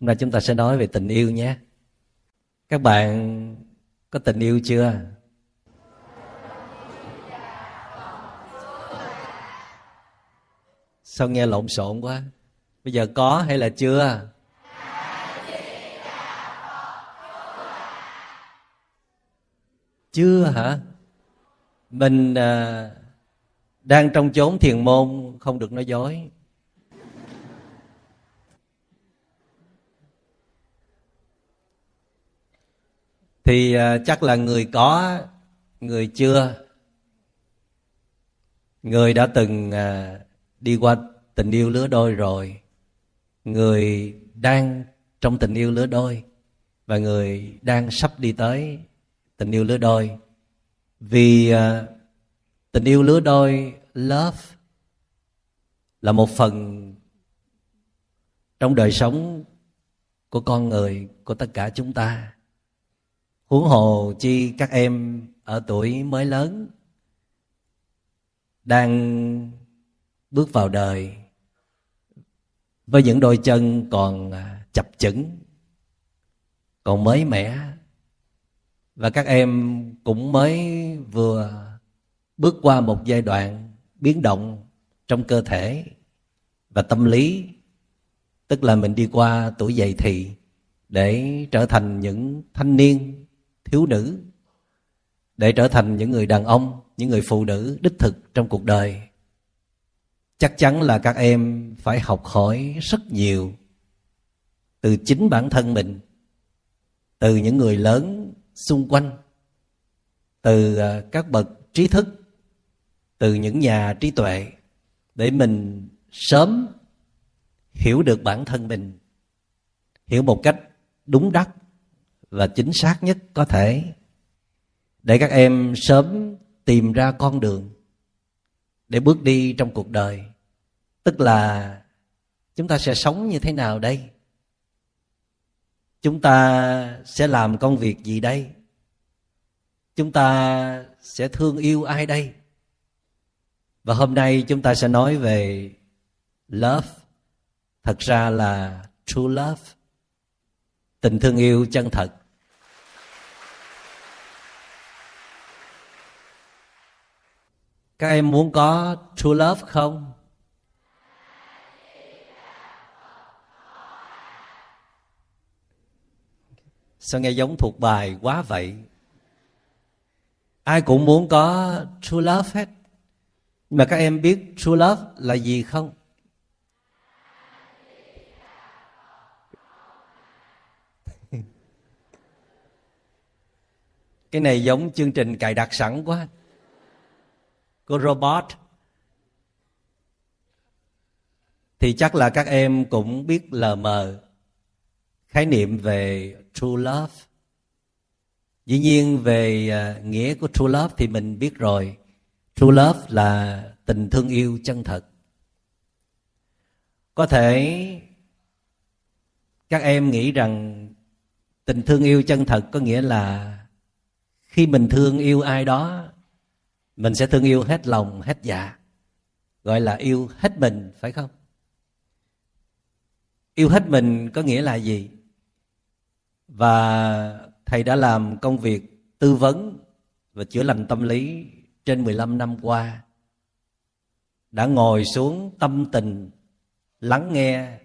hôm nay chúng ta sẽ nói về tình yêu nhé. Các bạn có tình yêu chưa? Sao nghe lộn xộn quá? Bây giờ có hay là chưa? Chưa hả? Mình à, đang trong chốn thiền môn không được nói dối. Thì à, chắc là người có, người chưa? Người đã từng à, đi qua tình yêu lứa đôi rồi. Người đang trong tình yêu lứa đôi và người đang sắp đi tới tình yêu lứa đôi. Vì à, tình yêu lứa đôi, love, là một phần trong đời sống của con người, của tất cả chúng ta huống hồ chi các em ở tuổi mới lớn đang bước vào đời với những đôi chân còn à, chập chững, còn mới mẻ. Và các em cũng mới vừa bước qua một giai đoạn biến động trong cơ thể và tâm lý, tức là mình đi qua tuổi dậy thì để trở thành những thanh niên thiếu nữ để trở thành những người đàn ông, những người phụ nữ đích thực trong cuộc đời. Chắc chắn là các em phải học hỏi rất nhiều từ chính bản thân mình, từ những người lớn xung quanh, từ à, các bậc trí thức, từ những nhà trí tuệ để mình sớm hiểu được bản thân mình, hiểu một cách đúng đắn và chính xác nhất có thể. Để các em sớm tìm ra con đường để bước đi trong cuộc đời. Tức là chúng ta sẽ sống như thế nào đây? Chúng ta sẽ làm công việc gì đây? Chúng ta sẽ thương yêu ai đây? Và hôm nay chúng ta sẽ nói về love. Thật ra là true love tình thương yêu chân thật. Các em muốn có true love không? Sao nghe giống thuộc bài quá vậy? Ai cũng muốn có true love hết. Nhưng mà các em biết true love là gì không? Cái này giống chương trình cài đặt sẵn quá. Của robot. Thì chắc là các em cũng biết lờ mờ khái niệm về true love. Dĩ nhiên về à, nghĩa của true love thì mình biết rồi. True love là tình thương yêu chân thật. Có thể các em nghĩ rằng tình thương yêu chân thật có nghĩa là khi mình thương yêu ai đó, mình sẽ thương yêu hết lòng, hết dạ. Gọi là yêu hết mình, phải không? Yêu hết mình có nghĩa là gì? Và thầy đã làm công việc tư vấn và chữa lành tâm lý trên 15 năm qua. Đã ngồi xuống tâm tình, lắng nghe,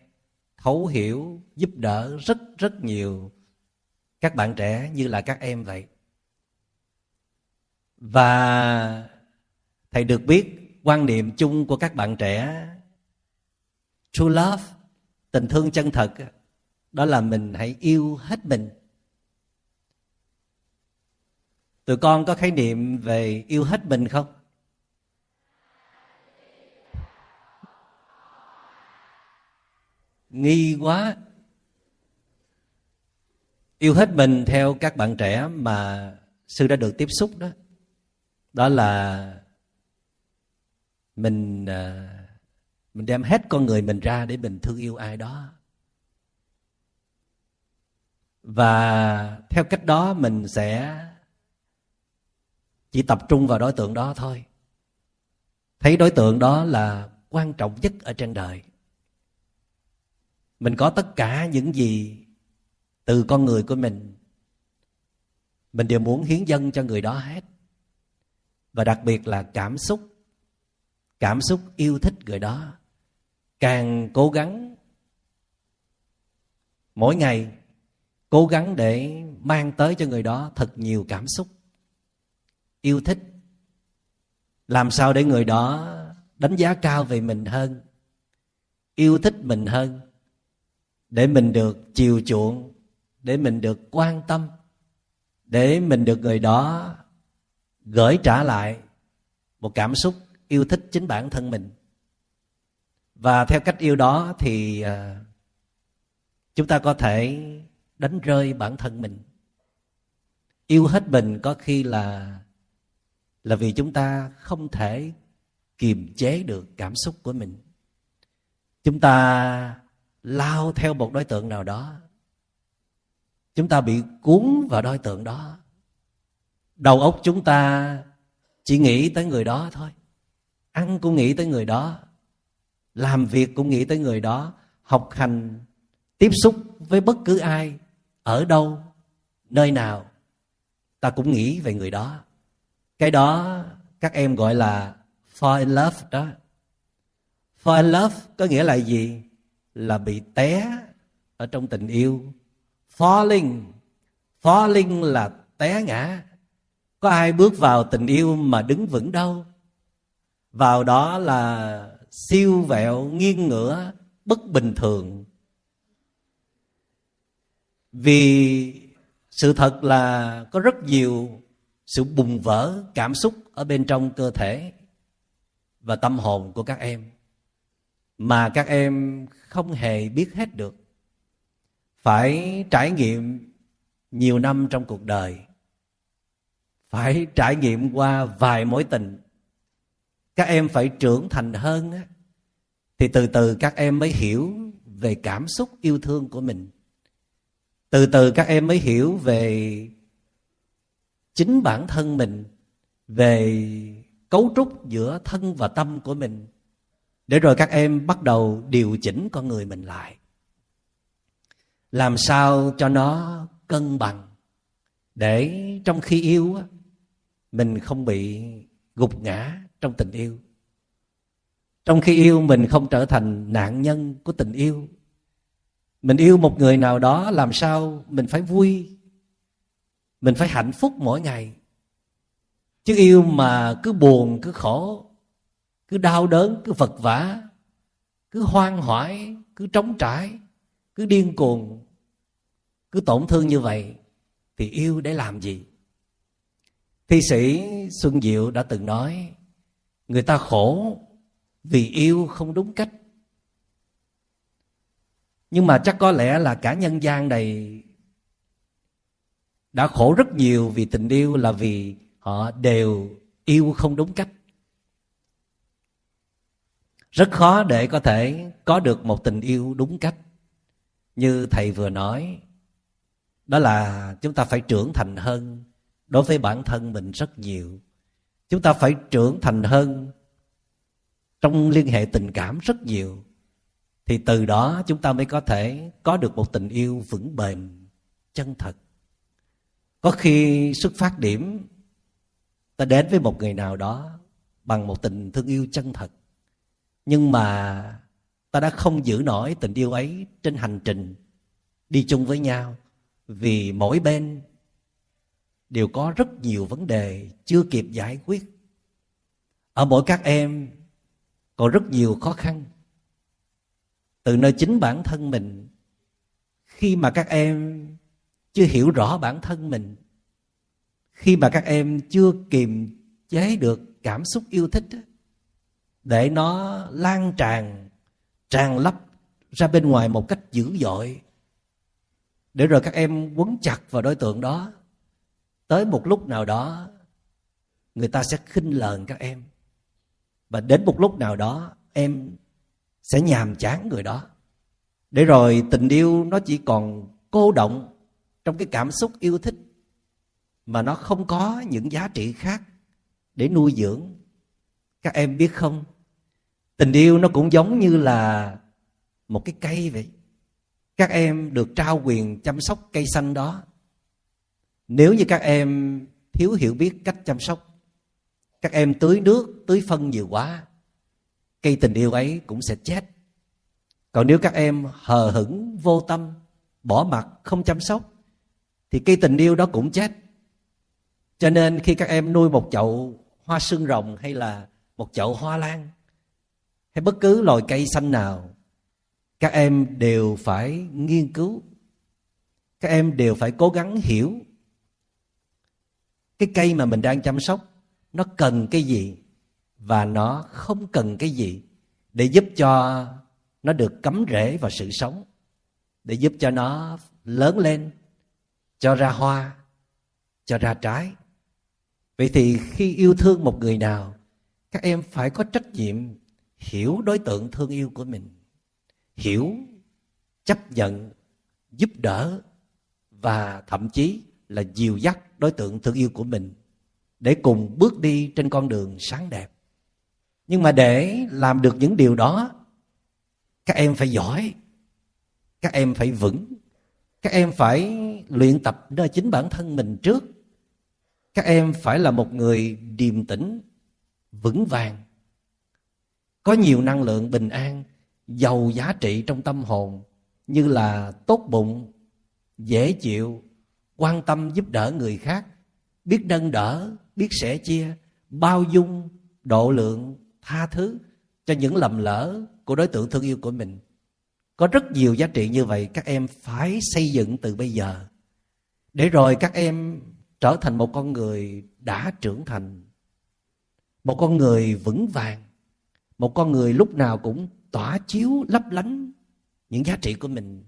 thấu hiểu, giúp đỡ rất rất nhiều các bạn trẻ như là các em vậy và thầy được biết quan niệm chung của các bạn trẻ. True love, tình thương chân thật, đó là mình hãy yêu hết mình. Tụi con có khái niệm về yêu hết mình không? Nghi quá. Yêu hết mình theo các bạn trẻ mà sư đã được tiếp xúc đó đó là mình à, mình đem hết con người mình ra để mình thương yêu ai đó. Và theo cách đó mình sẽ chỉ tập trung vào đối tượng đó thôi. Thấy đối tượng đó là quan trọng nhất ở trên đời. Mình có tất cả những gì từ con người của mình. Mình đều muốn hiến dâng cho người đó hết và đặc biệt là cảm xúc. Cảm xúc yêu thích người đó. Càng cố gắng, mỗi ngày cố gắng để mang tới cho người đó thật nhiều cảm xúc. Yêu thích. Làm sao để người đó đánh giá cao về mình hơn? Yêu thích mình hơn. Để mình được chiều chuộng, để mình được quan tâm, để mình được người đó gửi trả lại một cảm xúc yêu thích chính bản thân mình. Và theo cách yêu đó thì ờ, chúng ta có thể đánh rơi bản thân mình. Yêu hết mình có khi là là vì chúng ta không thể kiềm chế được cảm xúc của mình. Chúng ta lao theo một đối tượng nào đó. Chúng ta bị cuốn vào đối tượng đó đầu óc chúng ta chỉ nghĩ tới người đó thôi. Ăn cũng nghĩ tới người đó. Làm việc cũng nghĩ tới người đó. Học hành, tiếp xúc với bất cứ ai, ở đâu, nơi nào, ta cũng nghĩ về người đó. Cái đó các em gọi là fall in love đó. Fall in love có nghĩa là gì? Là bị té ở trong tình yêu. Falling falling là té ngã có ai bước vào tình yêu mà đứng vững đâu? Vào đó là siêu vẹo, nghiêng ngửa, bất bình thường. Vì sự thật là có rất nhiều sự bùng vỡ cảm xúc ở bên trong cơ thể và tâm hồn của các em mà các em không hề biết hết được. Phải trải nghiệm nhiều năm trong cuộc đời phải trải nghiệm qua vài mối tình. Các em phải trưởng thành hơn á, thì từ từ các em mới hiểu về cảm xúc yêu thương của mình. Từ từ các em mới hiểu về chính bản thân mình về cấu trúc giữa thân và tâm của mình để rồi các em bắt đầu điều chỉnh con người mình lại. Làm sao cho nó cân bằng để trong khi yêu mình không bị gục ngã trong tình yêu. Trong khi yêu, mình không trở thành nạn nhân của tình yêu. Mình yêu một người nào đó, làm sao mình phải vui? Mình phải hạnh phúc mỗi ngày. Chứ yêu mà cứ buồn, cứ khổ, cứ đau đớn, cứ vật vã, cứ hoang hoải, cứ trống trải, cứ điên cuồng, cứ tổn thương như vậy, thì yêu để làm gì? Thi sĩ xuân diệu đã từng nói, người ta khổ vì yêu không đúng cách. Nhưng mà chắc có lẽ là cả nhân gian này đã khổ rất nhiều vì tình yêu là vì họ đều yêu không đúng cách. Rất khó để có thể có được một tình yêu đúng cách. Như thầy vừa nói, đó là chúng ta phải trưởng thành hơn đối với bản thân mình rất nhiều. Chúng ta phải trưởng thành hơn trong liên hệ tình cảm rất nhiều. Thì từ đó chúng ta mới có thể có được một tình yêu vững bền, chân thật. Có khi xuất phát điểm, ta đến với một người nào đó bằng một tình thương yêu chân thật. Nhưng mà ta đã không giữ nổi tình yêu ấy trên hành trình đi chung với nhau. Vì mỗi bên đều có rất nhiều vấn đề chưa kịp giải quyết. Ở mỗi các em còn rất nhiều khó khăn. Từ nơi chính bản thân mình, khi mà các em chưa hiểu rõ bản thân mình, khi mà các em chưa kiềm chế được cảm xúc yêu thích để nó lan tràn tràn lấp ra bên ngoài một cách dữ dội, để rồi các em quấn chặt vào đối tượng đó tới một lúc nào đó, người ta sẽ khinh lờn các em. Và đến một lúc nào đó, em sẽ nhàm chán người đó. Để rồi tình yêu nó chỉ còn cô động trong cái cảm xúc yêu thích, mà nó không có những giá trị khác để nuôi dưỡng. Các em biết không? Tình yêu nó cũng giống như là một cái cây vậy. Các em được trao quyền chăm sóc cây xanh đó nếu như các em thiếu hiểu biết cách chăm sóc, các em tưới nước, tưới phân nhiều quá, cây tình yêu ấy cũng sẽ chết. Còn nếu các em hờ hững, vô tâm, bỏ mặc, không chăm sóc, thì cây tình yêu đó cũng chết. Cho nên khi các em nuôi một chậu hoa sương rồng hay là một chậu hoa lan, hay bất cứ loài cây xanh nào, các em đều phải nghiên cứu. Các em đều phải cố gắng hiểu cái cây mà mình đang chăm sóc, nó cần cái gì và nó không cần cái gì để giúp cho nó được cắm rễ vào sự sống, để giúp cho nó lớn lên, cho ra hoa, cho ra trái. Vậy thì khi yêu thương một người nào, các em phải có trách nhiệm hiểu đối tượng thương yêu của mình, hiểu, chấp nhận, giúp đỡ và thậm chí là dìu dắt đối tượng thương yêu của mình để cùng bước đi trên con đường sáng đẹp. Nhưng mà để làm được những điều đó, các em phải giỏi, các em phải vững, các em phải luyện tập nơi chính bản thân mình trước. Các em phải là một người điềm tĩnh, vững vàng, có nhiều năng lượng bình an, giàu giá trị trong tâm hồn, như là tốt bụng, dễ chịu quan tâm giúp đỡ người khác, biết nâng đỡ, biết sẻ chia, bao dung, độ lượng, tha thứ cho những lầm lỡ của đối tượng thương yêu của mình. Có rất nhiều giá trị như vậy, các em phải xây dựng từ bây giờ. Để rồi các em trở thành một con người đã trưởng thành, một con người vững vàng, một con người lúc nào cũng tỏa chiếu lấp lánh những giá trị của mình.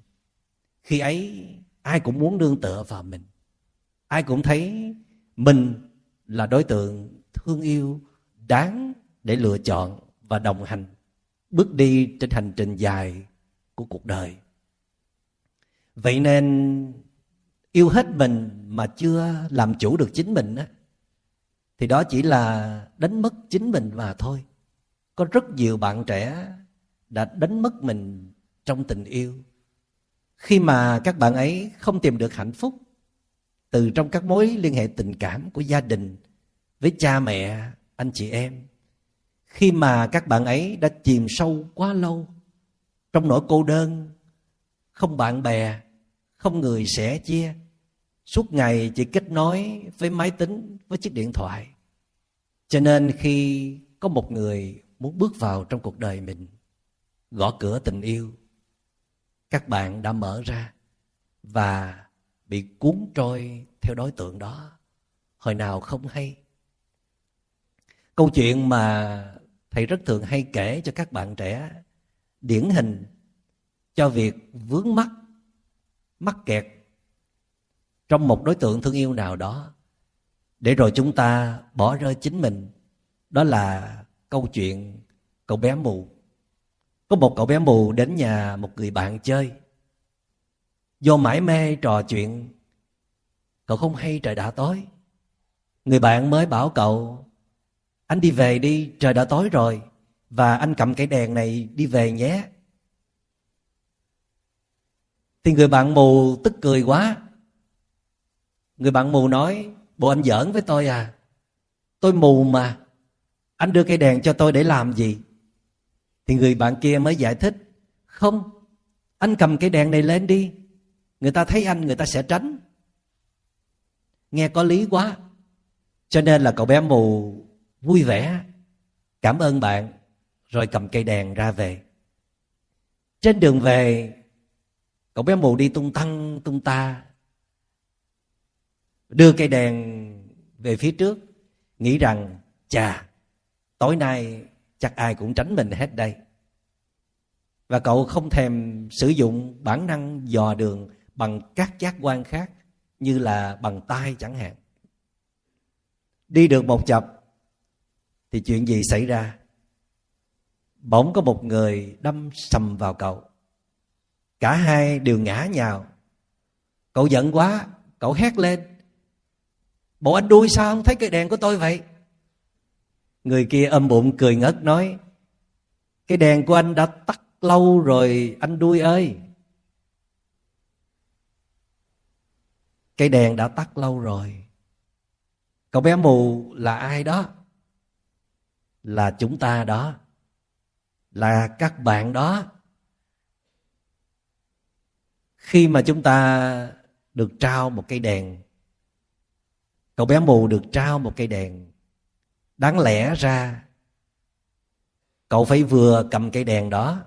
Khi ấy ai cũng muốn nương tựa vào mình. Ai cũng thấy mình là đối tượng thương yêu, đáng để lựa chọn và đồng hành, bước đi trên hành trình dài của cuộc đời. Vậy nên, yêu hết mình mà chưa làm chủ được chính mình á, thì đó chỉ là đánh mất chính mình mà thôi. Có rất nhiều bạn trẻ đã đánh mất mình trong tình yêu khi mà các bạn ấy không tìm được hạnh phúc từ trong các mối liên hệ tình cảm của gia đình với cha mẹ, anh chị em, khi mà các bạn ấy đã chìm sâu quá lâu trong nỗi cô đơn, không bạn bè, không người sẻ chia, suốt ngày chỉ kết nối với máy tính, với chiếc điện thoại. Cho nên khi có một người muốn bước vào trong cuộc đời mình, gõ cửa tình yêu các bạn đã mở ra và bị cuốn trôi theo đối tượng đó. Hồi nào không hay. Câu chuyện mà thầy rất thường hay kể cho các bạn trẻ, điển hình cho việc vướng mắc mắc kẹt trong một đối tượng thương yêu nào đó. Để rồi chúng ta bỏ rơi chính mình, đó là câu chuyện cậu bé mù có một cậu bé mù đến nhà một người bạn chơi. Do mãi mê trò chuyện. Cậu không hay trời đã tối. Người bạn mới bảo cậu, anh đi về đi, trời đã tối rồi, và anh cầm cái đèn này đi về nhé. Thì người bạn mù tức cười quá. Người bạn mù nói, bộ anh giỡn với tôi à. Tôi mù mà. Anh đưa cây đèn cho tôi để làm gì? Thì người bạn kia mới giải thích, không, anh cầm cây đèn này lên đi. Người ta thấy anh, người ta sẽ tránh. Nghe có lý quá. Cho nên là cậu bé mù vui vẻ. Cảm ơn bạn. Rồi cầm cây đèn ra về. Trên đường về, cậu bé mù đi tung tăng, tung ta. Đưa cây đèn về phía trước, nghĩ rằng, chà, tối nay chắc ai cũng tránh mình hết đây. Và cậu không thèm sử dụng bản năng dò đường bằng các giác quan khác như là bằng tay chẳng hạn. Đi được một chập thì chuyện gì xảy ra? Bỗng có một người đâm sầm vào cậu. Cả hai đều ngã nhào. Cậu giận quá, cậu hét lên. Bộ anh đuôi sao không thấy cây đèn của tôi vậy? Người kia âm bụng cười ngất nói, cái đèn của anh đã tắt lâu rồi, anh đuôi ơi. Cây đèn đã tắt lâu rồi. Cậu bé mù là ai đó? Là chúng ta đó. Là các bạn đó. Khi mà chúng ta được trao một cây đèn, cậu bé mù được trao một cây đèn đáng lẽ ra, cậu phải vừa cầm cây đèn đó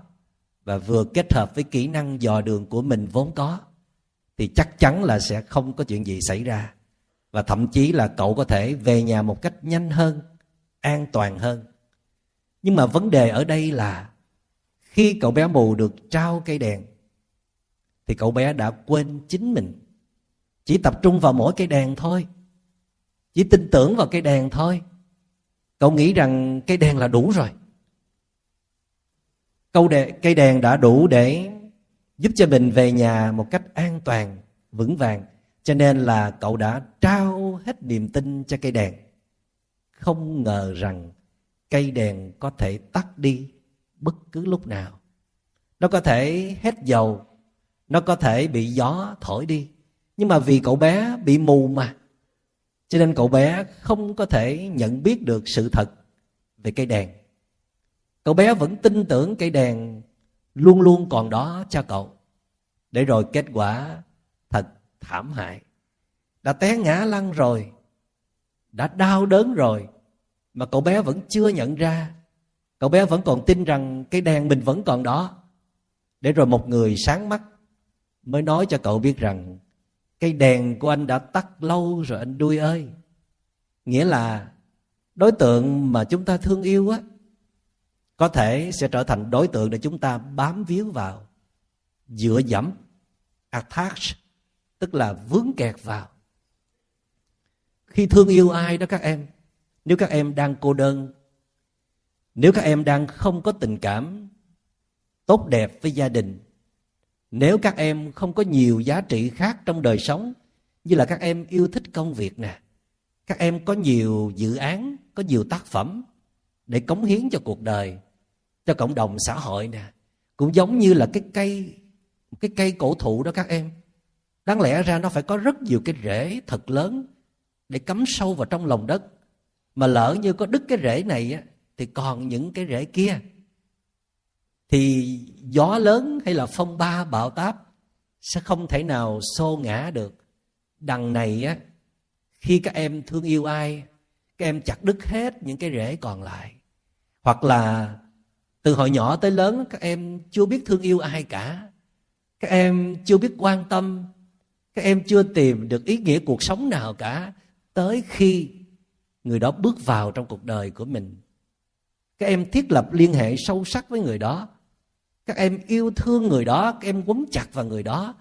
và vừa kết hợp với kỹ năng dò đường của mình vốn có, thì chắc chắn là sẽ không có chuyện gì xảy ra. Và thậm chí là cậu có thể về nhà một cách nhanh hơn, an toàn hơn. Nhưng mà vấn đề ở đây là, khi cậu bé mù được trao cây đèn, thì cậu bé đã quên chính mình. Chỉ tập trung vào mỗi cây đèn thôi. Chỉ tin tưởng vào cây đèn thôi cậu nghĩ rằng cây đèn là đủ rồi. Câu đề, cây đèn đã đủ để giúp cho mình về nhà một cách an toàn vững vàng. Cho nên là cậu đã trao hết niềm tin cho cây đèn. Không ngờ rằng cây đèn có thể tắt đi bất cứ lúc nào. Nó có thể hết dầu nó có thể bị gió thổi đi. Nhưng mà vì cậu bé bị mù mà cho nên cậu bé không có thể nhận biết được sự thật về cây đèn. Cậu bé vẫn tin tưởng cây đèn luôn luôn còn đó cho cậu. Để rồi kết quả thật thảm hại. Đã té ngã lăn rồi, đã đau đớn rồi, mà cậu bé vẫn chưa nhận ra. Cậu bé vẫn còn tin rằng cái đèn mình vẫn còn đó. Để rồi một người sáng mắt mới nói cho cậu biết rằng cây đèn của anh đã tắt lâu rồi anh đuôi ơi. Nghĩa là đối tượng mà chúng ta thương yêu á, có thể sẽ trở thành đối tượng để chúng ta bám víu vào, dựa dẫm, attach, tức là vướng kẹt vào. Khi thương yêu ai đó các em, nếu các em đang cô đơn, nếu các em đang không có tình cảm tốt đẹp với gia đình nếu các em không có nhiều giá trị khác trong đời sống như là các em yêu thích công việc nè các em có nhiều dự án có nhiều tác phẩm để cống hiến cho cuộc đời cho cộng đồng xã hội nè cũng giống như là cái cây cái cây cổ thụ đó các em đáng lẽ ra nó phải có rất nhiều cái rễ thật lớn để cắm sâu vào trong lòng đất. Mà lỡ như có đứt cái rễ này á, thì còn những cái rễ kia thì gió lớn hay là phong ba, bão táp sẽ không thể nào xô ngã được. Đằng này á, khi các em thương yêu ai, các em chặt đứt hết những cái rễ còn lại. Hoặc là từ hồi nhỏ tới lớn, các em chưa biết thương yêu ai cả. Các em chưa biết quan tâm. Các em chưa tìm được ý nghĩa cuộc sống nào cả. Tới khi người đó bước vào trong cuộc đời của mình, các em thiết lập liên hệ sâu sắc với người đó các em yêu thương người đó, các em quấn chặt vào người đó.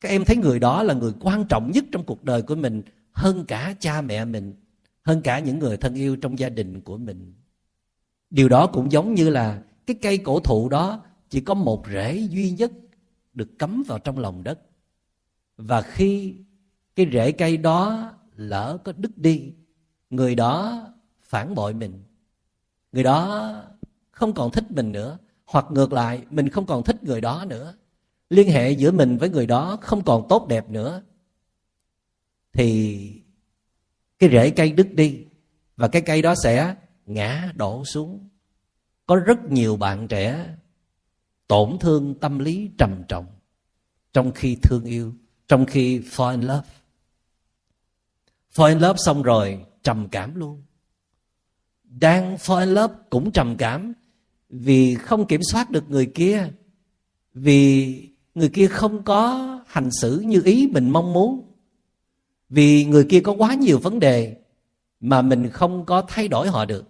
Các em thấy người đó là người quan trọng nhất trong cuộc đời của mình hơn cả cha mẹ mình, hơn cả những người thân yêu trong gia đình của mình. Điều đó cũng giống như là cái cây cổ thụ đó, chỉ có một rễ duy nhất được cắm vào trong lòng đất. Và khi cái rễ cây đó lỡ có đứt đi, người đó phản bội mình. Người đó không còn thích mình nữa hoặc ngược lại, mình không còn thích người đó nữa. Liên hệ giữa mình với người đó không còn tốt đẹp nữa. Thì cái rễ cây đứt đi và cái cây đó sẽ ngã đổ xuống. Có rất nhiều bạn trẻ tổn thương tâm lý trầm trọng trong khi thương yêu, trong khi fall in love. Fall in love xong rồi trầm cảm luôn. Đang fall in love cũng trầm cảm vì không kiểm soát được người kia. Vì người kia không có hành xử như ý mình mong muốn. Vì người kia có quá nhiều vấn đề mà mình không có thay đổi họ được.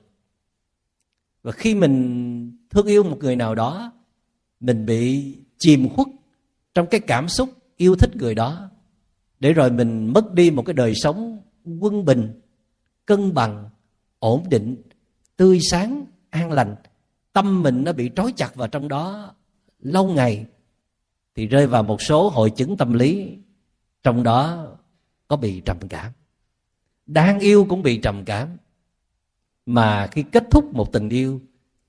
Và khi mình thương yêu một người nào đó, mình bị chìm khuất trong cái cảm xúc yêu thích người đó, để rồi mình mất đi một cái đời sống quân bình, cân bằng, ổn định, tươi sáng, an lành tâm mình nó bị trói chặt vào trong đó, lâu ngày thì rơi vào một số hội chứng tâm lý, trong đó có bị trầm cảm. Đang yêu cũng bị trầm cảm. Mà khi kết thúc một tình yêu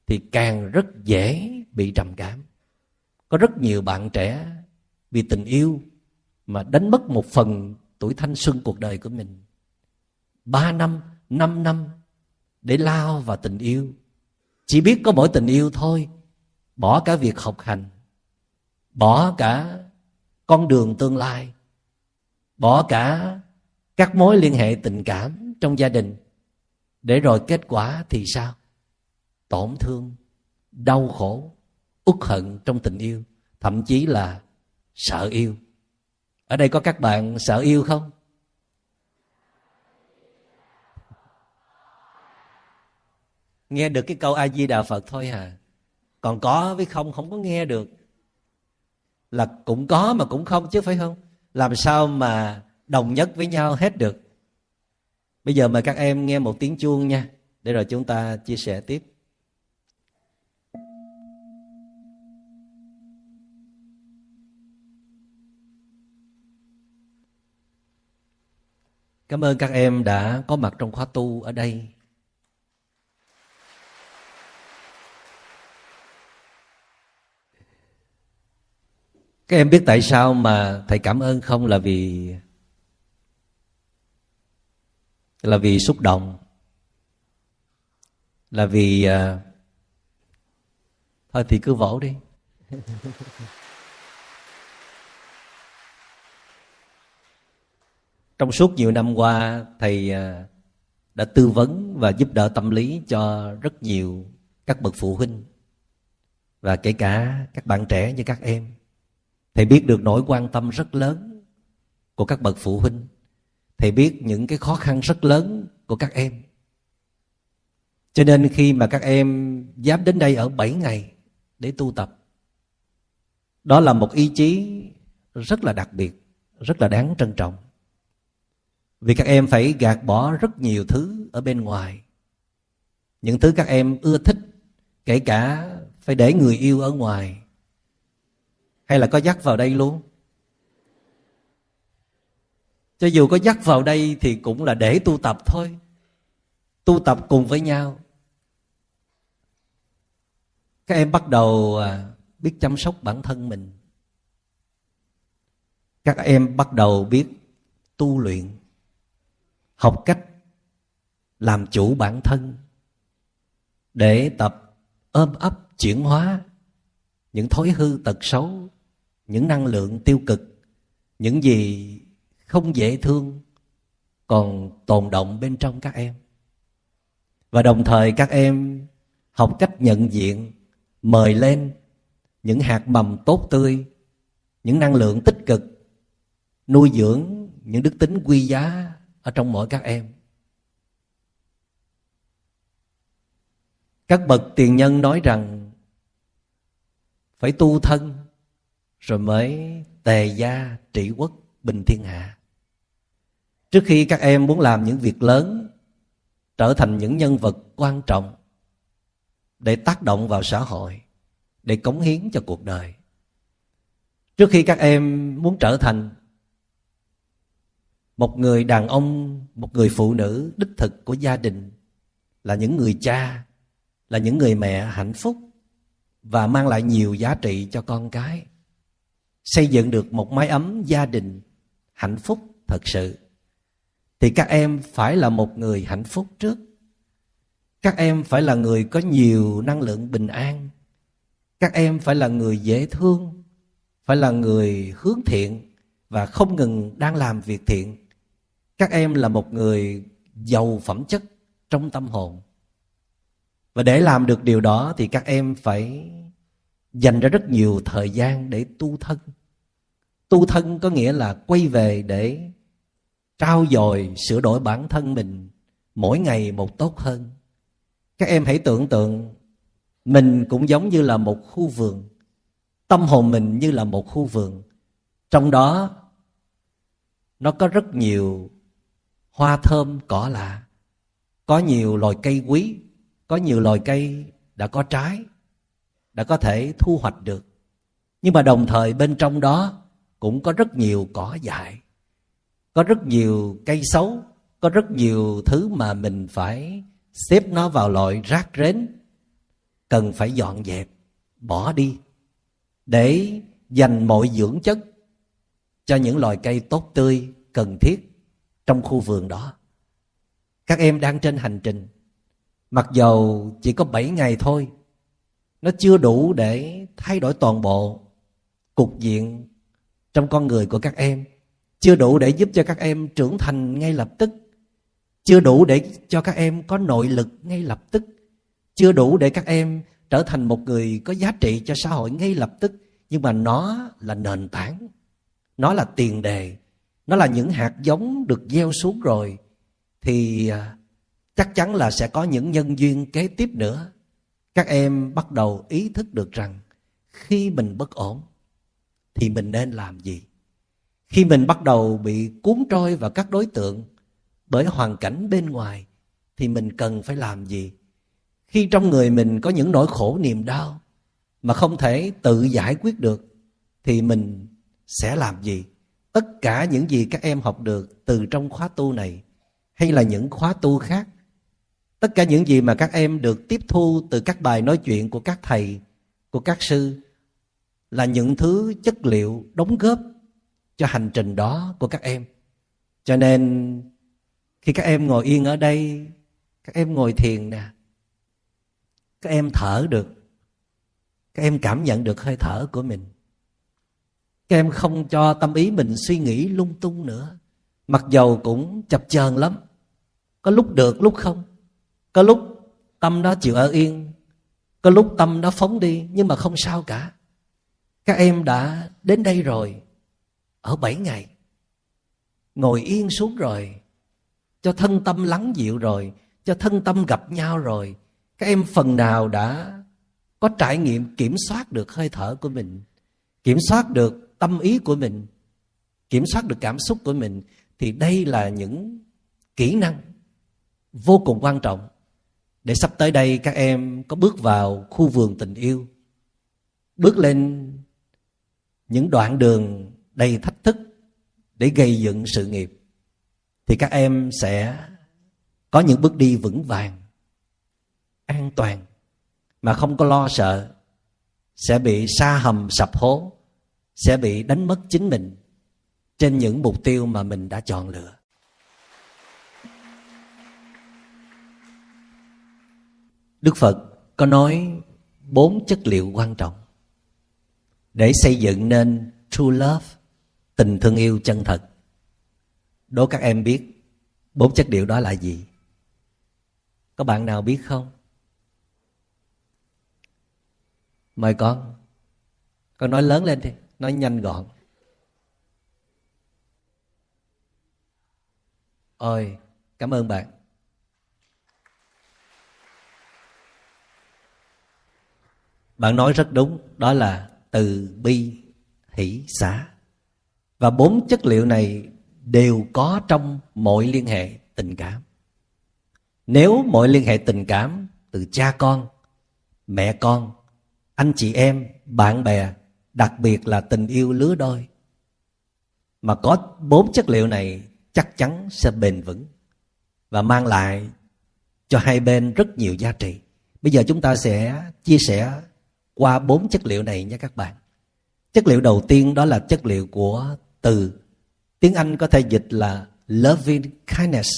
thì càng rất dễ bị trầm cảm. Có rất nhiều bạn trẻ vì tình yêu mà đánh mất một phần tuổi thanh xuân cuộc đời của mình. Ba năm năm năm để lao vào tình yêu chỉ biết có mỗi tình yêu thôi. Bỏ cả việc học hành. Bỏ cả con đường tương lai. Bỏ cả các mối liên hệ tình cảm trong gia đình. Để rồi kết quả thì sao? Tổn thương, đau khổ, uất hận trong tình yêu. Thậm chí là sợ yêu. Ở đây có các bạn sợ yêu không? Nghe được cái câu a di đà phật thôi à. Còn có với không? Không có nghe được. Là cũng có mà cũng không chứ, phải không? Làm sao mà đồng nhất với nhau hết được? Bây giờ mời các em nghe một tiếng chuông nha. Để rồi chúng ta chia sẻ tiếp. Cảm ơn các em đã có mặt trong khóa tu ở đây. Các em biết tại sao mà thầy cảm ơn không? Là vì là vì xúc động. Là vì uh, thôi thì cứ vỗ đi. Trong suốt nhiều năm qua thầy uh, đã tư vấn và giúp đỡ tâm lý cho rất nhiều các bậc phụ huynh và kể cả các bạn trẻ như các em thầy biết được nỗi quan tâm rất lớn của các bậc phụ huynh. Thầy biết những cái khó khăn rất lớn của các em. Cho nên khi mà các em dám đến đây ở 7 ngày để tu tập, đó là một ý chí rất là đặc biệt, rất là đáng trân trọng. Vì các em phải gạt bỏ rất nhiều thứ ở bên ngoài. Những thứ các em ưa thích, kể cả phải để người yêu ở ngoài hay là có dắt vào đây luôn? Cho dù có dắt vào đây thì cũng là để tu tập thôi. Tu tập cùng với nhau. Các em bắt đầu à, biết chăm sóc bản thân mình. Các em bắt đầu biết tu luyện, học cách làm chủ bản thân để tập ôm ấp chuyển hóa những thói hư tật xấu những năng lượng tiêu cực, những gì không dễ thương còn tồn động bên trong các em. Và đồng thời các em học cách nhận diện, mời lên những hạt mầm tốt tươi, những năng lượng tích cực, nuôi dưỡng những đức tính quý giá ở trong mỗi các em. Các bậc tiền nhân nói rằng, phải tu thân rồi mới tề gia trị quốc bình thiên hạ. Trước khi các em muốn làm những việc lớn, trở thành những nhân vật quan trọng để tác động vào xã hội, để cống hiến cho cuộc đời. Trước khi các em muốn trở thành một người đàn ông, một người phụ nữ đích thực của gia đình, là những người cha, là những người mẹ hạnh phúc và mang lại nhiều giá trị cho con cái xây dựng được một mái ấm gia đình hạnh phúc thật sự. Thì các em phải là một người hạnh phúc trước. Các em phải là người có nhiều năng lượng bình an. Các em phải là người dễ thương, phải là người hướng thiện và không ngừng đang làm việc thiện. Các em là một người giàu phẩm chất trong tâm hồn. Và để làm được điều đó thì các em phải dành ra rất nhiều thời gian để tu thân. Tu thân có nghĩa là quay về để trao dồi, sửa đổi bản thân mình mỗi ngày một tốt hơn. Các em hãy tưởng tượng, mình cũng giống như là một khu vườn, tâm hồn mình như là một khu vườn. Trong đó, nó có rất nhiều hoa thơm, cỏ lạ, có nhiều loài cây quý, có nhiều loài cây đã có trái đã có thể thu hoạch được. Nhưng mà đồng thời bên trong đó cũng có rất nhiều cỏ dại, có rất nhiều cây xấu, có rất nhiều thứ mà mình phải xếp nó vào loại rác rến, cần phải dọn dẹp, bỏ đi để dành mọi dưỡng chất cho những loài cây tốt tươi, cần thiết trong khu vườn đó. Các em đang trên hành trình, mặc dầu chỉ có 7 ngày thôi nó chưa đủ để thay đổi toàn bộ cục diện trong con người của các em. Chưa đủ để giúp cho các em trưởng thành ngay lập tức. Chưa đủ để cho các em có nội lực ngay lập tức. Chưa đủ để các em trở thành một người có giá trị cho xã hội ngay lập tức. Nhưng mà nó là nền tảng. Nó là tiền đề. Nó là những hạt giống được gieo xuống rồi. Thì à, chắc chắn là sẽ có những nhân duyên kế tiếp nữa các em bắt đầu ý thức được rằng khi mình bất ổn thì mình nên làm gì? Khi mình bắt đầu bị cuốn trôi vào các đối tượng bởi hoàn cảnh bên ngoài thì mình cần phải làm gì? Khi trong người mình có những nỗi khổ niềm đau mà không thể tự giải quyết được thì mình sẽ làm gì? Tất cả những gì các em học được từ trong khóa tu này hay là những khóa tu khác tất cả những gì mà các em được tiếp thu từ các bài nói chuyện của các thầy, của các sư là những thứ chất liệu đóng góp cho hành trình đó của các em. Cho nên, khi các em ngồi yên ở đây, các em ngồi thiền nè, các em thở được, các em cảm nhận được hơi thở của mình. Các em không cho tâm ý mình suy nghĩ lung tung nữa, mặc dầu cũng chập chờn lắm. Có lúc được, lúc không có lúc tâm đó chịu ở yên, có lúc tâm đó phóng đi, nhưng mà không sao cả. Các em đã đến đây rồi, ở bảy ngày, ngồi yên xuống rồi, cho thân tâm lắng dịu rồi, cho thân tâm gặp nhau rồi, các em phần nào đã có trải nghiệm kiểm soát được hơi thở của mình, kiểm soát được tâm ý của mình, kiểm soát được cảm xúc của mình, thì đây là những kỹ năng vô cùng quan trọng để sắp tới đây các em có bước vào khu vườn tình yêu. Bước lên những đoạn đường đầy thách thức để gây dựng sự nghiệp, thì các em sẽ có những bước đi vững vàng, an toàn, mà không có lo sợ, sẽ bị xa hầm, sập hố, sẽ bị đánh mất chính mình trên những mục tiêu mà mình đã chọn lựa. Đức phật có nói bốn chất liệu quan trọng. Để xây dựng nên true love, tình thương yêu chân thật. Đố các em biết bốn chất liệu đó là gì? Có bạn nào biết không? Mời con. Con nói lớn lên đi, nói nhanh gọn. Ôi, cảm ơn bạn. Bạn nói rất đúng, đó là từ bi, hỷ xả và bốn chất liệu này đều có trong mọi liên hệ tình cảm. Nếu mọi liên hệ tình cảm từ cha con, mẹ con, anh chị em, bạn bè, đặc biệt là tình yêu lứa đôi, mà có bốn chất liệu này chắc chắn sẽ bền vững và mang lại cho hai bên rất nhiều giá trị. Bây giờ chúng ta sẽ chia sẻ qua bốn chất liệu này nha các bạn. Chất liệu đầu tiên đó là chất liệu của từ. Tiếng anh có thể dịch là loving kindness.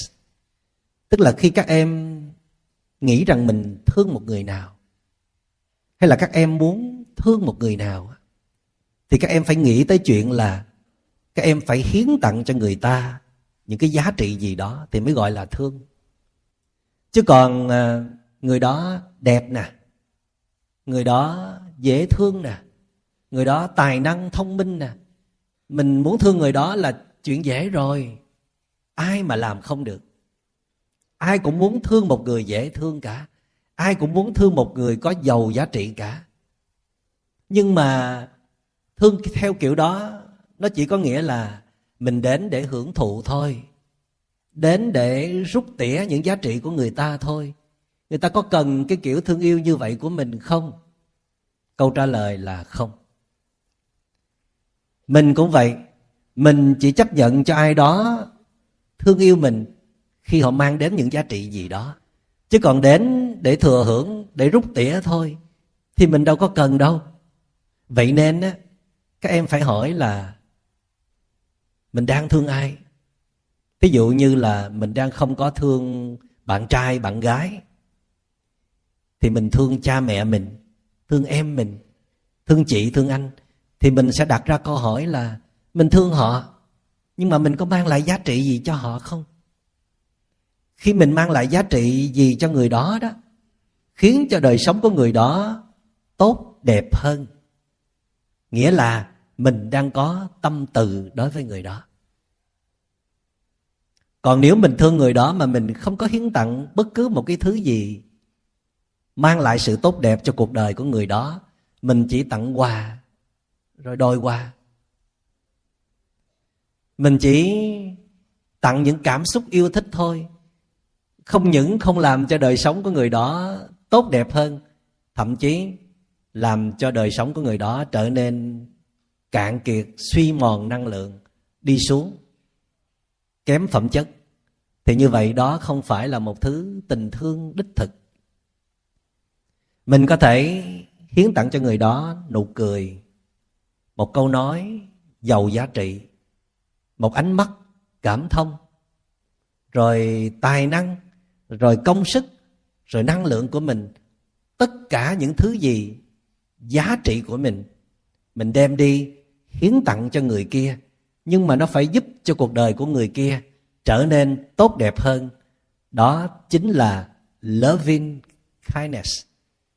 Tức là khi các em nghĩ rằng mình thương một người nào, hay là các em muốn thương một người nào thì các em phải nghĩ tới chuyện là các em phải hiến tặng cho người ta những cái giá trị gì đó thì mới gọi là thương. Chứ còn à, người đó đẹp nè người đó dễ thương nè. Người đó tài năng, thông minh nè. Mình muốn thương người đó là chuyện dễ rồi. Ai mà làm không được? Ai cũng muốn thương một người dễ thương cả. Ai cũng muốn thương một người có giàu giá trị cả. Nhưng mà thương theo kiểu đó, nó chỉ có nghĩa là mình đến để hưởng thụ thôi. Đến để rút tỉa những giá trị của người ta thôi người ta có cần cái kiểu thương yêu như vậy của mình không? Câu trả lời là không. Mình cũng vậy. Mình chỉ chấp nhận cho ai đó thương yêu mình khi họ mang đến những giá trị gì đó. Chứ còn đến để thừa hưởng, để rút tỉa thôi, thì mình đâu có cần đâu. Vậy nên á, các em phải hỏi là mình đang thương ai? Thí dụ như là mình đang không có thương bạn trai, bạn gái thì mình thương cha mẹ mình, thương em mình, thương chị, thương anh, thì mình sẽ đặt ra câu hỏi là mình thương họ, nhưng mà mình có mang lại giá trị gì cho họ không? Khi mình mang lại giá trị gì cho người đó đó, khiến cho đời sống của người đó tốt, đẹp hơn. Nghĩa là mình đang có tâm từ đối với người đó. Còn nếu mình thương người đó mà mình không có hiến tặng bất cứ một cái thứ gì mang lại sự tốt đẹp cho cuộc đời của người đó. Mình chỉ tặng quà, rồi đòi quà. Mình chỉ tặng những cảm xúc yêu thích thôi. Không những không làm cho đời sống của người đó tốt đẹp hơn, thậm chí làm cho đời sống của người đó trở nên cạn kiệt, suy mòn năng lượng, đi xuống, kém phẩm chất. Thì như vậy đó không phải là một thứ tình thương đích thực mình có thể hiến tặng cho người đó nụ cười, một câu nói giàu giá trị, một ánh mắt cảm thông, rồi tài năng, rồi công sức, rồi năng lượng của mình. Tất cả những thứ gì giá trị của mình mình đem đi hiến tặng cho người kia, nhưng mà nó phải giúp cho cuộc đời của người kia trở nên tốt đẹp hơn. Đó chính là loving kindness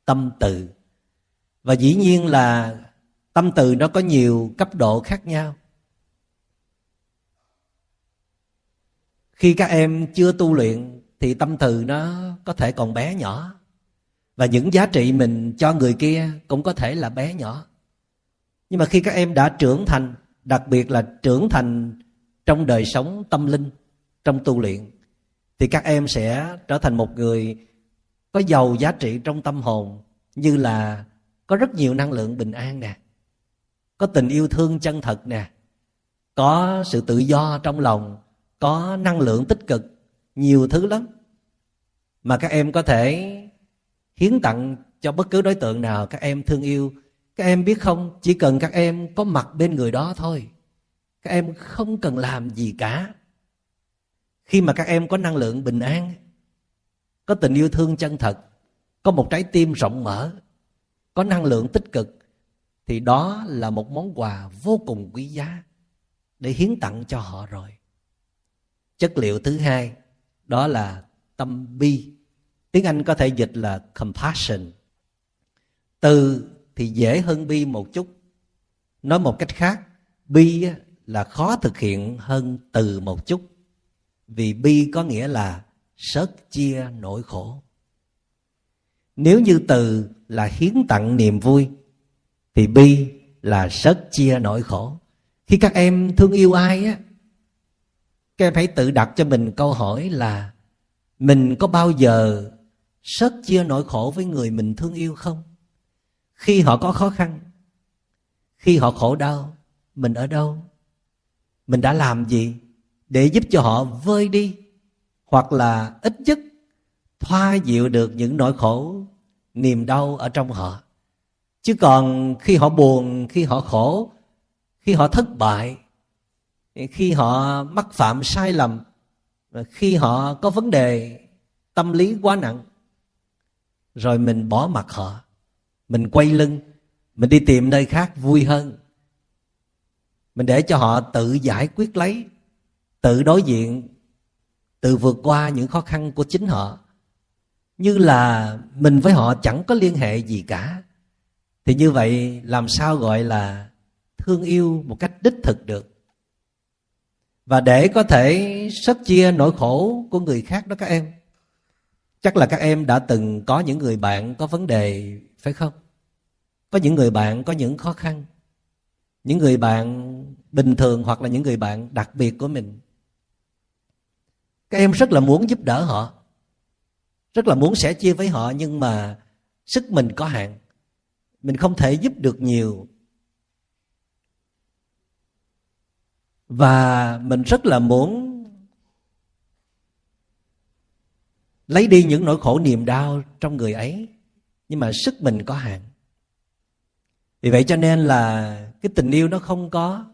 tâm từ. Và dĩ nhiên là tâm từ nó có nhiều cấp độ khác nhau. Khi các em chưa tu luyện thì tâm từ nó có thể còn bé nhỏ. Và những giá trị mình cho người kia cũng có thể là bé nhỏ. Nhưng mà khi các em đã trưởng thành, đặc biệt là trưởng thành trong đời sống tâm linh, trong tu luyện, thì các em sẽ trở thành một người có giàu giá trị trong tâm hồn, như là có rất nhiều năng lượng bình an nè, có tình yêu thương chân thật nè, có sự tự do trong lòng, có năng lượng tích cực, nhiều thứ lắm. Mà các em có thể hiến tặng cho bất cứ đối tượng nào các em thương yêu. Các em biết không, chỉ cần các em có mặt bên người đó thôi. Các em không cần làm gì cả. Khi mà các em có năng lượng bình an có tình yêu thương chân thật, có một trái tim rộng mở, có năng lượng tích cực, thì đó là một món quà vô cùng quý giá để hiến tặng cho họ rồi. Chất liệu thứ hai, đó là tâm bi. Tiếng anh có thể dịch là compassion. Từ thì dễ hơn bi một chút. Nói một cách khác, bi là khó thực hiện hơn từ một chút. Vì bi có nghĩa là sớt chia nỗi khổ. Nếu như từ là hiến tặng niềm vui, thì bi là sớt chia nỗi khổ. Khi các em thương yêu ai á, các em hãy tự đặt cho mình câu hỏi là mình có bao giờ sớt chia nỗi khổ với người mình thương yêu không? Khi họ có khó khăn, khi họ khổ đau, mình ở đâu? Mình đã làm gì để giúp cho họ vơi đi hoặc là ít nhất thoa dịu được những nỗi khổ, niềm đau ở trong họ. Chứ còn khi họ buồn, khi họ khổ, khi họ thất bại, khi họ mắc phạm sai lầm, khi họ có vấn đề tâm lý quá nặng, rồi mình bỏ mặt họ, mình quay lưng, mình đi tìm nơi khác vui hơn. Mình để cho họ tự giải quyết lấy, tự đối diện tự vượt qua những khó khăn của chính họ. Như là mình với họ chẳng có liên hệ gì cả. Thì như vậy làm sao gọi là thương yêu một cách đích thực được? Và để có thể sớt chia nỗi khổ của người khác đó các em, chắc là các em đã từng có những người bạn có vấn đề, phải không? Có những người bạn có những khó khăn, những người bạn bình thường hoặc là những người bạn đặc biệt của mình các em rất là muốn giúp đỡ họ. Rất là muốn sẻ chia với họ, nhưng mà sức mình có hạn. Mình không thể giúp được nhiều. Và mình rất là muốn lấy đi những nỗi khổ niềm đau trong người ấy, nhưng mà sức mình có hạn. Vì vậy cho nên là cái tình yêu nó không có,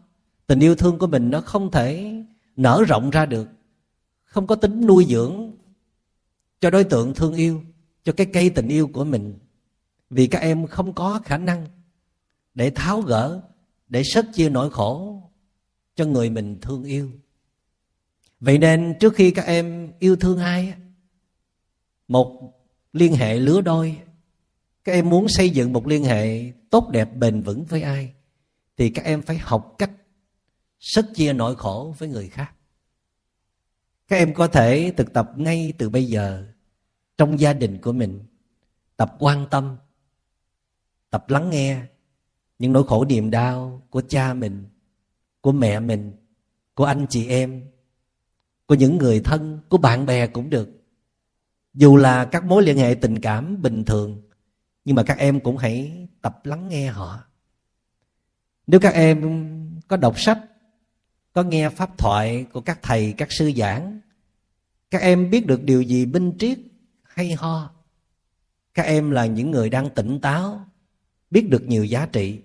tình yêu thương của mình nó không thể nở rộng ra được không có tính nuôi dưỡng cho đối tượng thương yêu, cho cái cây tình yêu của mình. Vì các em không có khả năng để tháo gỡ, để sớt chia nỗi khổ cho người mình thương yêu. Vậy nên trước khi các em yêu thương ai một liên hệ lứa đôi, các em muốn xây dựng một liên hệ tốt đẹp, bền vững với ai, thì các em phải học cách sớt chia nỗi khổ với người khác các em có thể thực tập ngay từ bây giờ trong gia đình của mình. Tập quan tâm, tập lắng nghe những nỗi khổ niềm đau của cha mình, của mẹ mình, của anh chị em, của những người thân, của bạn bè cũng được. Dù là các mối liên hệ tình cảm bình thường, nhưng mà các em cũng hãy tập lắng nghe họ. Nếu các em có đọc sách có nghe pháp thoại của các thầy, các sư giảng. Các em biết được điều gì binh triết hay ho? Các em là những người đang tỉnh táo, biết được nhiều giá trị.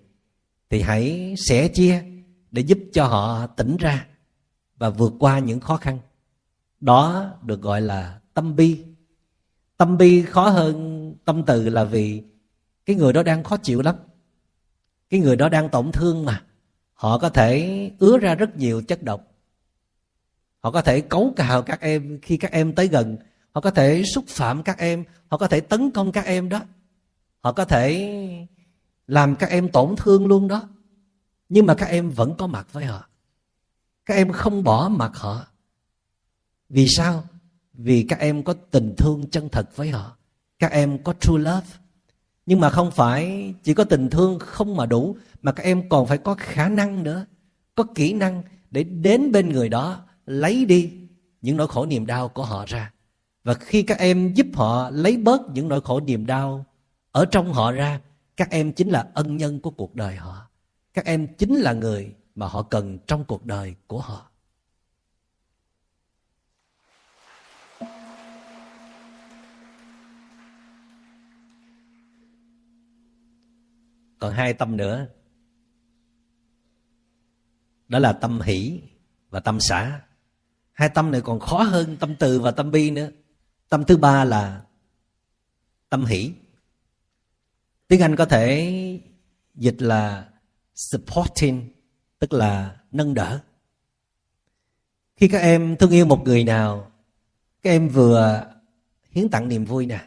Thì hãy sẻ chia để giúp cho họ tỉnh ra và vượt qua những khó khăn. Đó được gọi là tâm bi. Tâm bi khó hơn tâm từ là vì cái người đó đang khó chịu lắm. Cái người đó đang tổn thương mà họ có thể ứa ra rất nhiều chất độc. Họ có thể cấu cào các em khi các em tới gần. Họ có thể xúc phạm các em. Họ có thể tấn công các em đó. Họ có thể làm các em tổn thương luôn đó. Nhưng mà các em vẫn có mặt với họ. Các em không bỏ mặt họ. Vì sao? Vì các em có tình thương chân thật với họ. Các em có true love nhưng mà không phải chỉ có tình thương không mà đủ, mà các em còn phải có khả năng nữa, có kỹ năng để đến bên người đó lấy đi những nỗi khổ niềm đau của họ ra. Và khi các em giúp họ lấy bớt những nỗi khổ niềm đau ở trong họ ra, các em chính là ân nhân của cuộc đời họ. Các em chính là người mà họ cần trong cuộc đời của họ. Còn hai tâm nữa. Đó là tâm hỷ và tâm xã hai tâm này còn khó hơn tâm từ và tâm bi nữa. Tâm thứ ba là tâm hỷ. Tiếng anh có thể dịch là supporting, tức là nâng đỡ. Khi các em thương yêu một người nào, các em vừa hiến tặng niềm vui nè,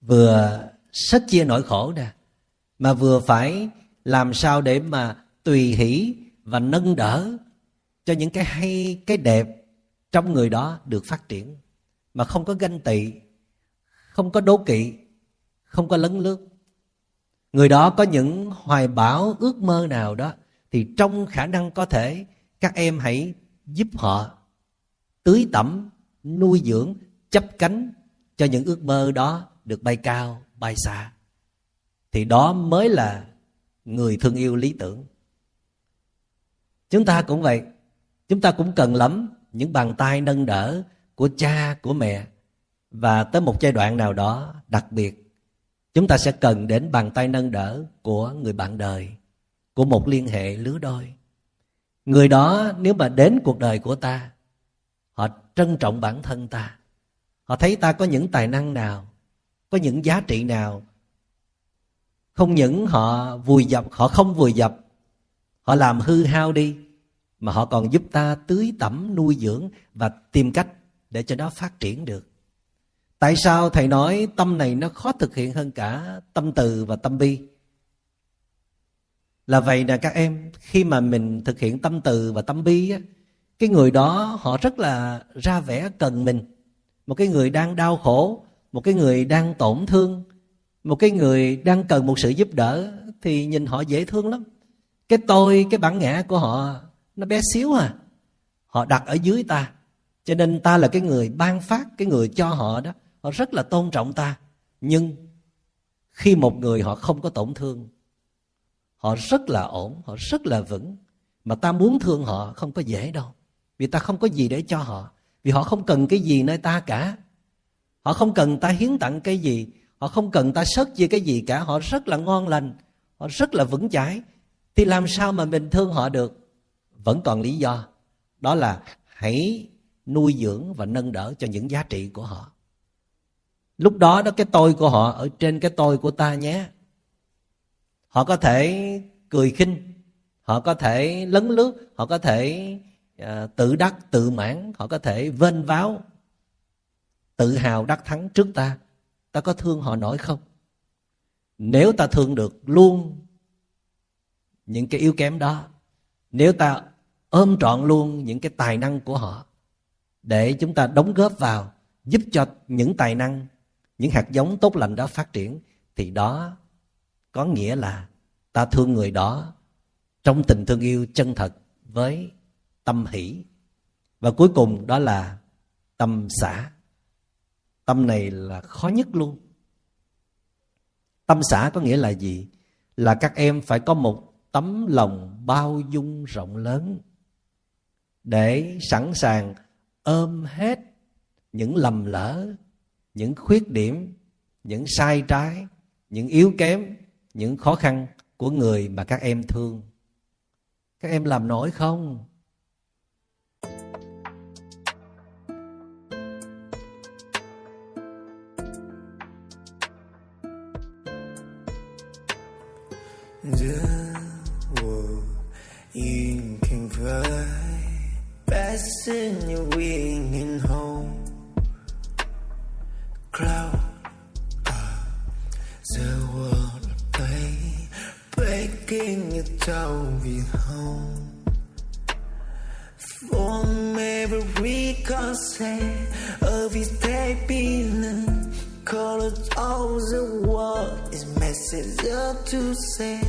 vừa sớt chia nỗi khổ nè mà vừa phải làm sao để mà tùy hỷ và nâng đỡ cho những cái hay, cái đẹp trong người đó được phát triển. Mà không có ganh tị, không có đố kỵ, không có lấn lướt. Người đó có những hoài bão, ước mơ nào đó, thì trong khả năng có thể, các em hãy giúp họ tưới tẩm, nuôi dưỡng, chấp cánh cho những ước mơ đó được bay cao, bay xa thì đó mới là người thương yêu lý tưởng. Chúng ta cũng vậy. Chúng ta cũng cần lắm những bàn tay nâng đỡ của cha, của mẹ. Và tới một giai đoạn nào đó, đặc biệt, chúng ta sẽ cần đến bàn tay nâng đỡ của người bạn đời, của một liên hệ lứa đôi. Người đó nếu mà đến cuộc đời của ta, họ trân trọng bản thân ta. Họ thấy ta có những tài năng nào, có những giá trị nào không những họ vùi dập, họ không vùi dập, họ làm hư hao đi, mà họ còn giúp ta tưới tẩm, nuôi dưỡng và tìm cách để cho nó phát triển được. Tại sao thầy nói tâm này nó khó thực hiện hơn cả tâm từ và tâm bi? Là vậy nè các em, khi mà mình thực hiện tâm từ và tâm bi á, cái người đó họ rất là ra vẻ cần mình. Một cái người đang đau khổ, một cái người đang tổn thương một cái người đang cần một sự giúp đỡ thì nhìn họ dễ thương lắm. Cái tôi, cái bản ngã của họ, nó bé xíu à. Họ đặt ở dưới ta. Cho nên ta là cái người ban phát, cái người cho họ đó. Họ rất là tôn trọng ta. Nhưng khi một người họ không có tổn thương, họ rất là ổn, họ rất là vững. Mà ta muốn thương họ không có dễ đâu. Vì ta không có gì để cho họ. Vì họ không cần cái gì nơi ta cả. Họ không cần ta hiến tặng cái gì họ không cần ta sớt chia cái gì cả họ rất là ngon lành họ rất là vững chãi. Thì làm sao mà mình thương họ được? Vẫn còn lý do đó là hãy nuôi dưỡng và nâng đỡ cho những giá trị của họ. Lúc đó đó cái tôi của họ ở trên cái tôi của ta nhé. Họ có thể cười khinh họ có thể lấn lướt họ có thể uh, tự đắc tự mãn họ có thể vênh váo tự hào đắc thắng trước ta ta có thương họ nổi không? Nếu ta thương được luôn những cái yếu kém đó, nếu ta ôm trọn luôn những cái tài năng của họ, để chúng ta đóng góp vào, giúp cho những tài năng, những hạt giống tốt lành đó phát triển, thì đó có nghĩa là ta thương người đó trong tình thương yêu chân thật với tâm hỷ. Và cuối cùng đó là tâm xã tâm này là khó nhất luôn. Tâm xã có nghĩa là gì? Là các em phải có một tấm lòng bao dung rộng lớn để sẵn sàng ôm hết những lầm lỡ, những khuyết điểm, những sai trái, những yếu kém, những khó khăn của người mà các em thương. Các em làm nổi không? you can cry, passing your wing and home. Clouds the world play, breaking your down with home. From every consent. makes it look too sad.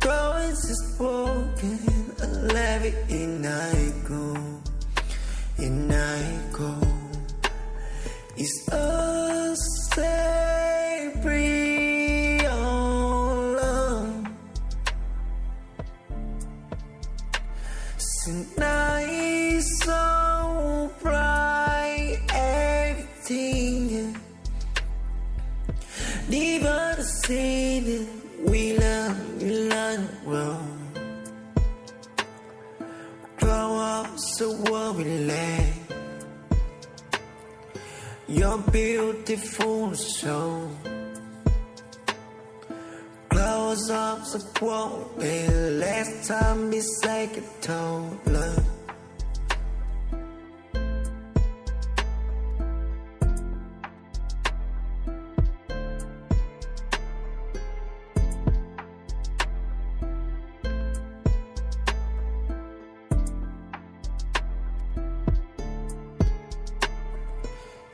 Promise is broken, I'll let it ignite go, I go. It's a us. Beautiful show. Close up the we last time be second told love.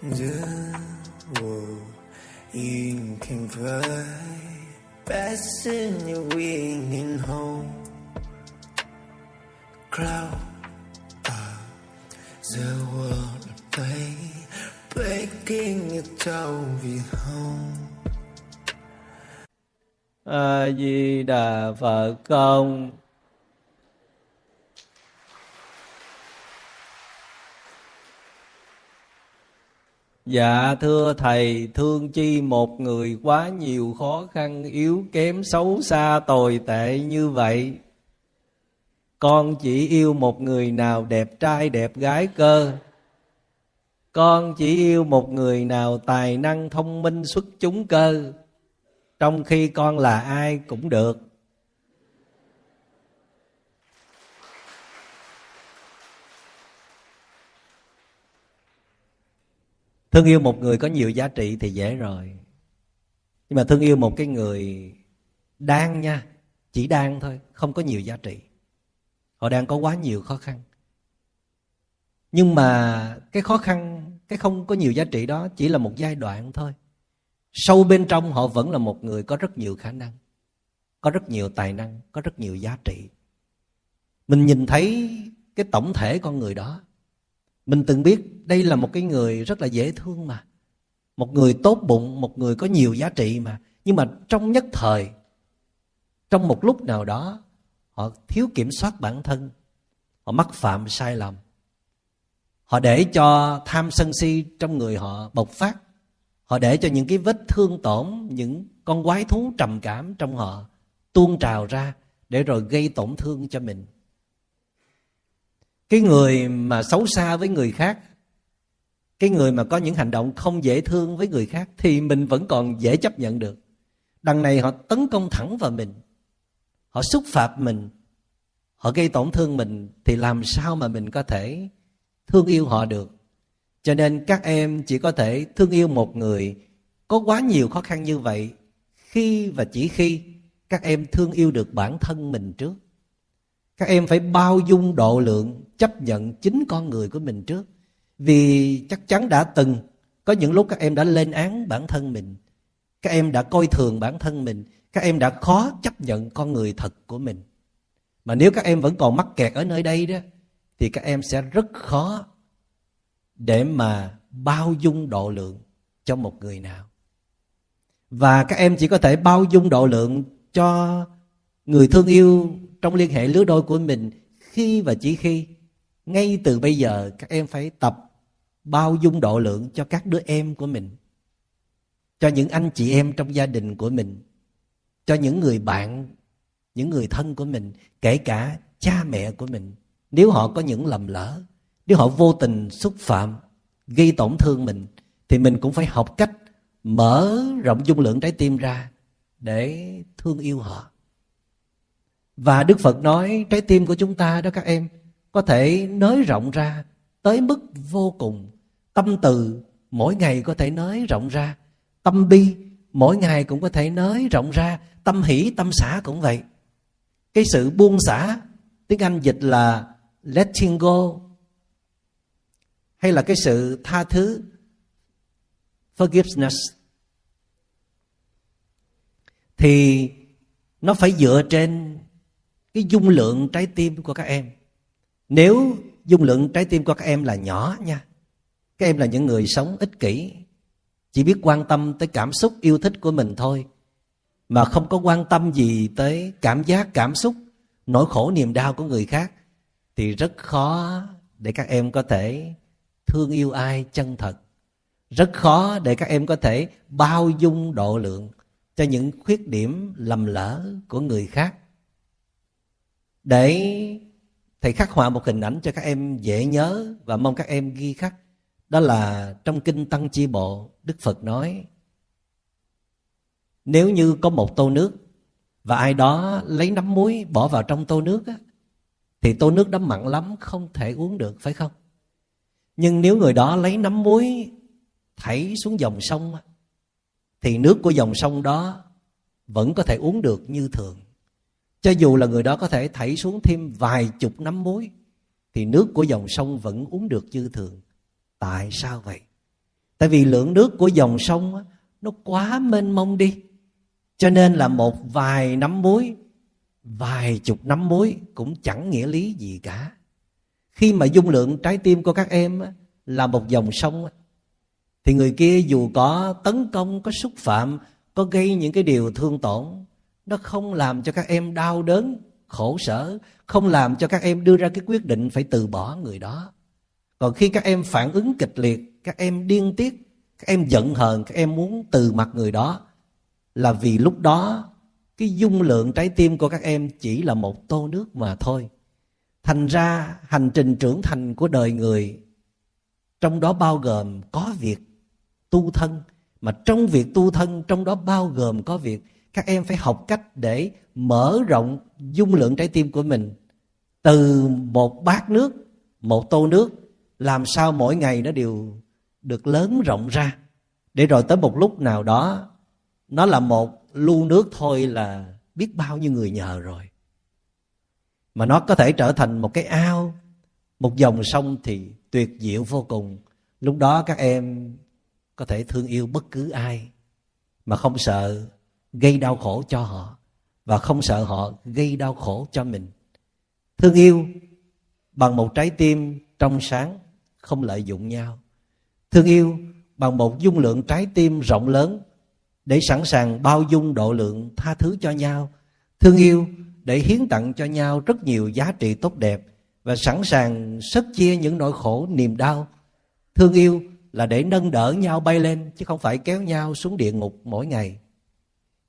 đưa you can up the world of breaking it down with home a công Dạ thưa thầy, thương chi một người quá nhiều khó khăn, yếu kém, xấu xa, tồi tệ như vậy. Con chỉ yêu một người nào đẹp trai, đẹp gái cơ. Con chỉ yêu một người nào tài năng, thông minh, xuất chúng cơ. Trong khi con là ai cũng được. Thương yêu một người có nhiều giá trị thì dễ rồi. Nhưng mà thương yêu một cái người đang nha, chỉ đang thôi, không có nhiều giá trị. Họ đang có quá nhiều khó khăn. Nhưng mà cái khó khăn, cái không có nhiều giá trị đó chỉ là một giai đoạn thôi. Sâu bên trong họ vẫn là một người có rất nhiều khả năng, có rất nhiều tài năng, có rất nhiều giá trị. Mình nhìn thấy cái tổng thể con người đó mình từng biết đây là một cái người rất là dễ thương mà. Một người tốt bụng, một người có nhiều giá trị mà. Nhưng mà trong nhất thời, trong một lúc nào đó, họ thiếu kiểm soát bản thân. Họ mắc phạm sai lầm. Họ để cho tham sân si trong người họ bộc phát. Họ để cho những cái vết thương tổn, những con quái thú trầm cảm trong họ tuôn trào ra để rồi gây tổn thương cho mình cái người mà xấu xa với người khác, cái người mà có những hành động không dễ thương với người khác thì mình vẫn còn dễ chấp nhận được. Đằng này họ tấn công thẳng vào mình, họ xúc phạm mình, họ gây tổn thương mình thì làm sao mà mình có thể thương yêu họ được? Cho nên các em chỉ có thể thương yêu một người. Có quá nhiều khó khăn như vậy, khi và chỉ khi các em thương yêu được bản thân mình trước các em phải bao dung độ lượng, chấp nhận chính con người của mình trước. Vì chắc chắn đã từng có những lúc các em đã lên án bản thân mình. Các em đã coi thường bản thân mình. Các em đã khó chấp nhận con người thật của mình. Mà nếu các em vẫn còn mắc kẹt ở nơi đây đó, thì các em sẽ rất khó để mà bao dung độ lượng cho một người nào. Và các em chỉ có thể bao dung độ lượng cho người thương yêu trong liên hệ lứa đôi của mình khi và chỉ khi. Ngay từ bây giờ, các em phải tập bao dung độ lượng cho các đứa em của mình, cho những anh chị em trong gia đình của mình, cho những người bạn, những người thân của mình, kể cả cha mẹ của mình. Nếu họ có những lầm lỡ, nếu họ vô tình xúc phạm, gây tổn thương mình, thì mình cũng phải học cách mở rộng dung lượng trái tim ra để thương yêu họ và đức phật nói, trái tim của chúng ta đó các em, có thể nới rộng ra tới mức vô cùng. Tâm từ mỗi ngày có thể nới rộng ra. Tâm bi mỗi ngày cũng có thể nới rộng ra. Tâm hỷ, tâm xả cũng vậy. Cái sự buông xả, tiếng anh dịch là letting go, hay là cái sự tha thứ, forgiveness. Thì nó phải dựa trên cái dung lượng trái tim của các em. Nếu dung lượng trái tim của các em là nhỏ nha, các em là những người sống ích kỷ, chỉ biết quan tâm tới cảm xúc yêu thích của mình thôi, mà không có quan tâm gì tới cảm giác, cảm xúc, nỗi khổ niềm đau của người khác, thì rất khó để các em có thể thương yêu ai chân thật. Rất khó để các em có thể bao dung độ lượng cho những khuyết điểm lầm lỡ của người khác để thầy khắc họa một hình ảnh cho các em dễ nhớ và mong các em ghi khắc. Đó là trong kinh tăng chi bộ đức phật nói nếu như có một tô nước và ai đó lấy nắm muối bỏ vào trong tô nước á, thì tô nước đó mặn lắm không thể uống được phải không? Nhưng nếu người đó lấy nắm muối thảy xuống dòng sông thì nước của dòng sông đó vẫn có thể uống được như thường cho dù là người đó có thể thảy xuống thêm vài chục nắm muối, thì nước của dòng sông vẫn uống được như thường tại sao vậy? Tại vì lượng nước của dòng sông nó quá mênh mông đi. Cho nên là một vài nắm muối, vài chục nắm muối cũng chẳng nghĩa lý gì cả. Khi mà dung lượng trái tim của các em là một dòng sông thì người kia dù có tấn công, có xúc phạm, có gây những cái điều thương tổn nó không làm cho các em đau đớn, khổ sở, không làm cho các em đưa ra cái quyết định phải từ bỏ người đó. Còn khi các em phản ứng kịch liệt, các em điên tiết, các em giận hờn, các em muốn từ mặt người đó, là vì lúc đó cái dung lượng trái tim của các em chỉ là một tô nước mà thôi. Thành ra hành trình trưởng thành của đời người, trong đó bao gồm có việc tu thân, mà trong việc tu thân, trong đó bao gồm có việc các em phải học cách để mở rộng dung lượng trái tim của mình. Từ một bát nước, một tô nước, làm sao mỗi ngày nó đều được lớn rộng ra. Để rồi tới một lúc nào đó, nó là một lu nước thôi là biết bao nhiêu người nhờ rồi. Mà nó có thể trở thành một cái ao, một dòng sông thì tuyệt diệu vô cùng. Lúc đó các em có thể thương yêu bất cứ ai, mà không sợ gây đau khổ cho họ và không sợ họ gây đau khổ cho mình. Thương yêu bằng một trái tim trong sáng, không lợi dụng nhau. Thương yêu bằng một dung lượng trái tim rộng lớn để sẵn sàng bao dung độ lượng tha thứ cho nhau. Thương yêu để hiến tặng cho nhau rất nhiều giá trị tốt đẹp và sẵn sàng sớt chia những nỗi khổ, niềm đau. Thương yêu là để nâng đỡ nhau bay lên, chứ không phải kéo nhau xuống địa ngục mỗi ngày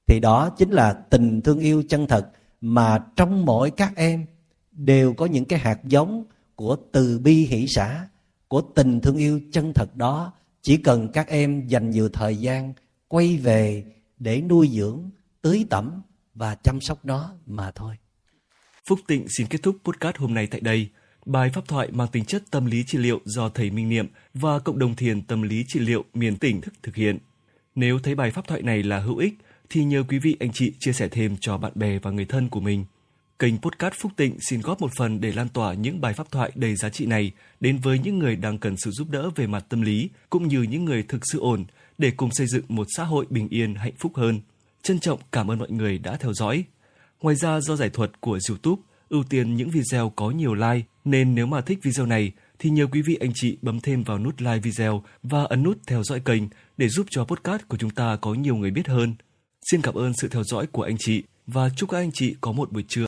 thì đó chính là tình thương yêu chân thật mà trong mỗi các em đều có những cái hạt giống của từ bi hỷ xã, của tình thương yêu chân thật đó chỉ cần các em dành nhiều thời gian quay về để nuôi dưỡng, tưới tẩm và chăm sóc nó mà thôi Phúc Tịnh xin kết thúc podcast hôm nay tại đây. Bài pháp thoại mang tính chất tâm lý trị liệu do thầy Minh Niệm và cộng đồng thiền tâm lý trị liệu miền tỉnh thực thực hiện. Nếu thấy bài pháp thoại này là hữu ích thì nhờ quý vị, anh chị chia sẻ thêm cho bạn bè và người thân của mình. Kênh Podcast Phúc Tịnh xin góp một phần để lan tỏa những bài pháp thoại đầy giá trị này đến với những người đang cần sự giúp đỡ về mặt tâm lý, cũng như những người thực sự ổn, để cùng xây dựng một xã hội bình yên, hạnh phúc hơn. Trân trọng cảm ơn mọi người đã theo dõi. Ngoài ra, do giải thuật của YouTube ưu tiên những video có nhiều like, nên nếu mà thích video này, thì nhờ quý vị, anh chị bấm thêm vào nút like video và ấn nút theo dõi kênh để giúp cho podcast của chúng ta có nhiều người biết hơn. Xin cảm ơn sự theo dõi của anh chị và chúc các anh chị có một buổi trưa.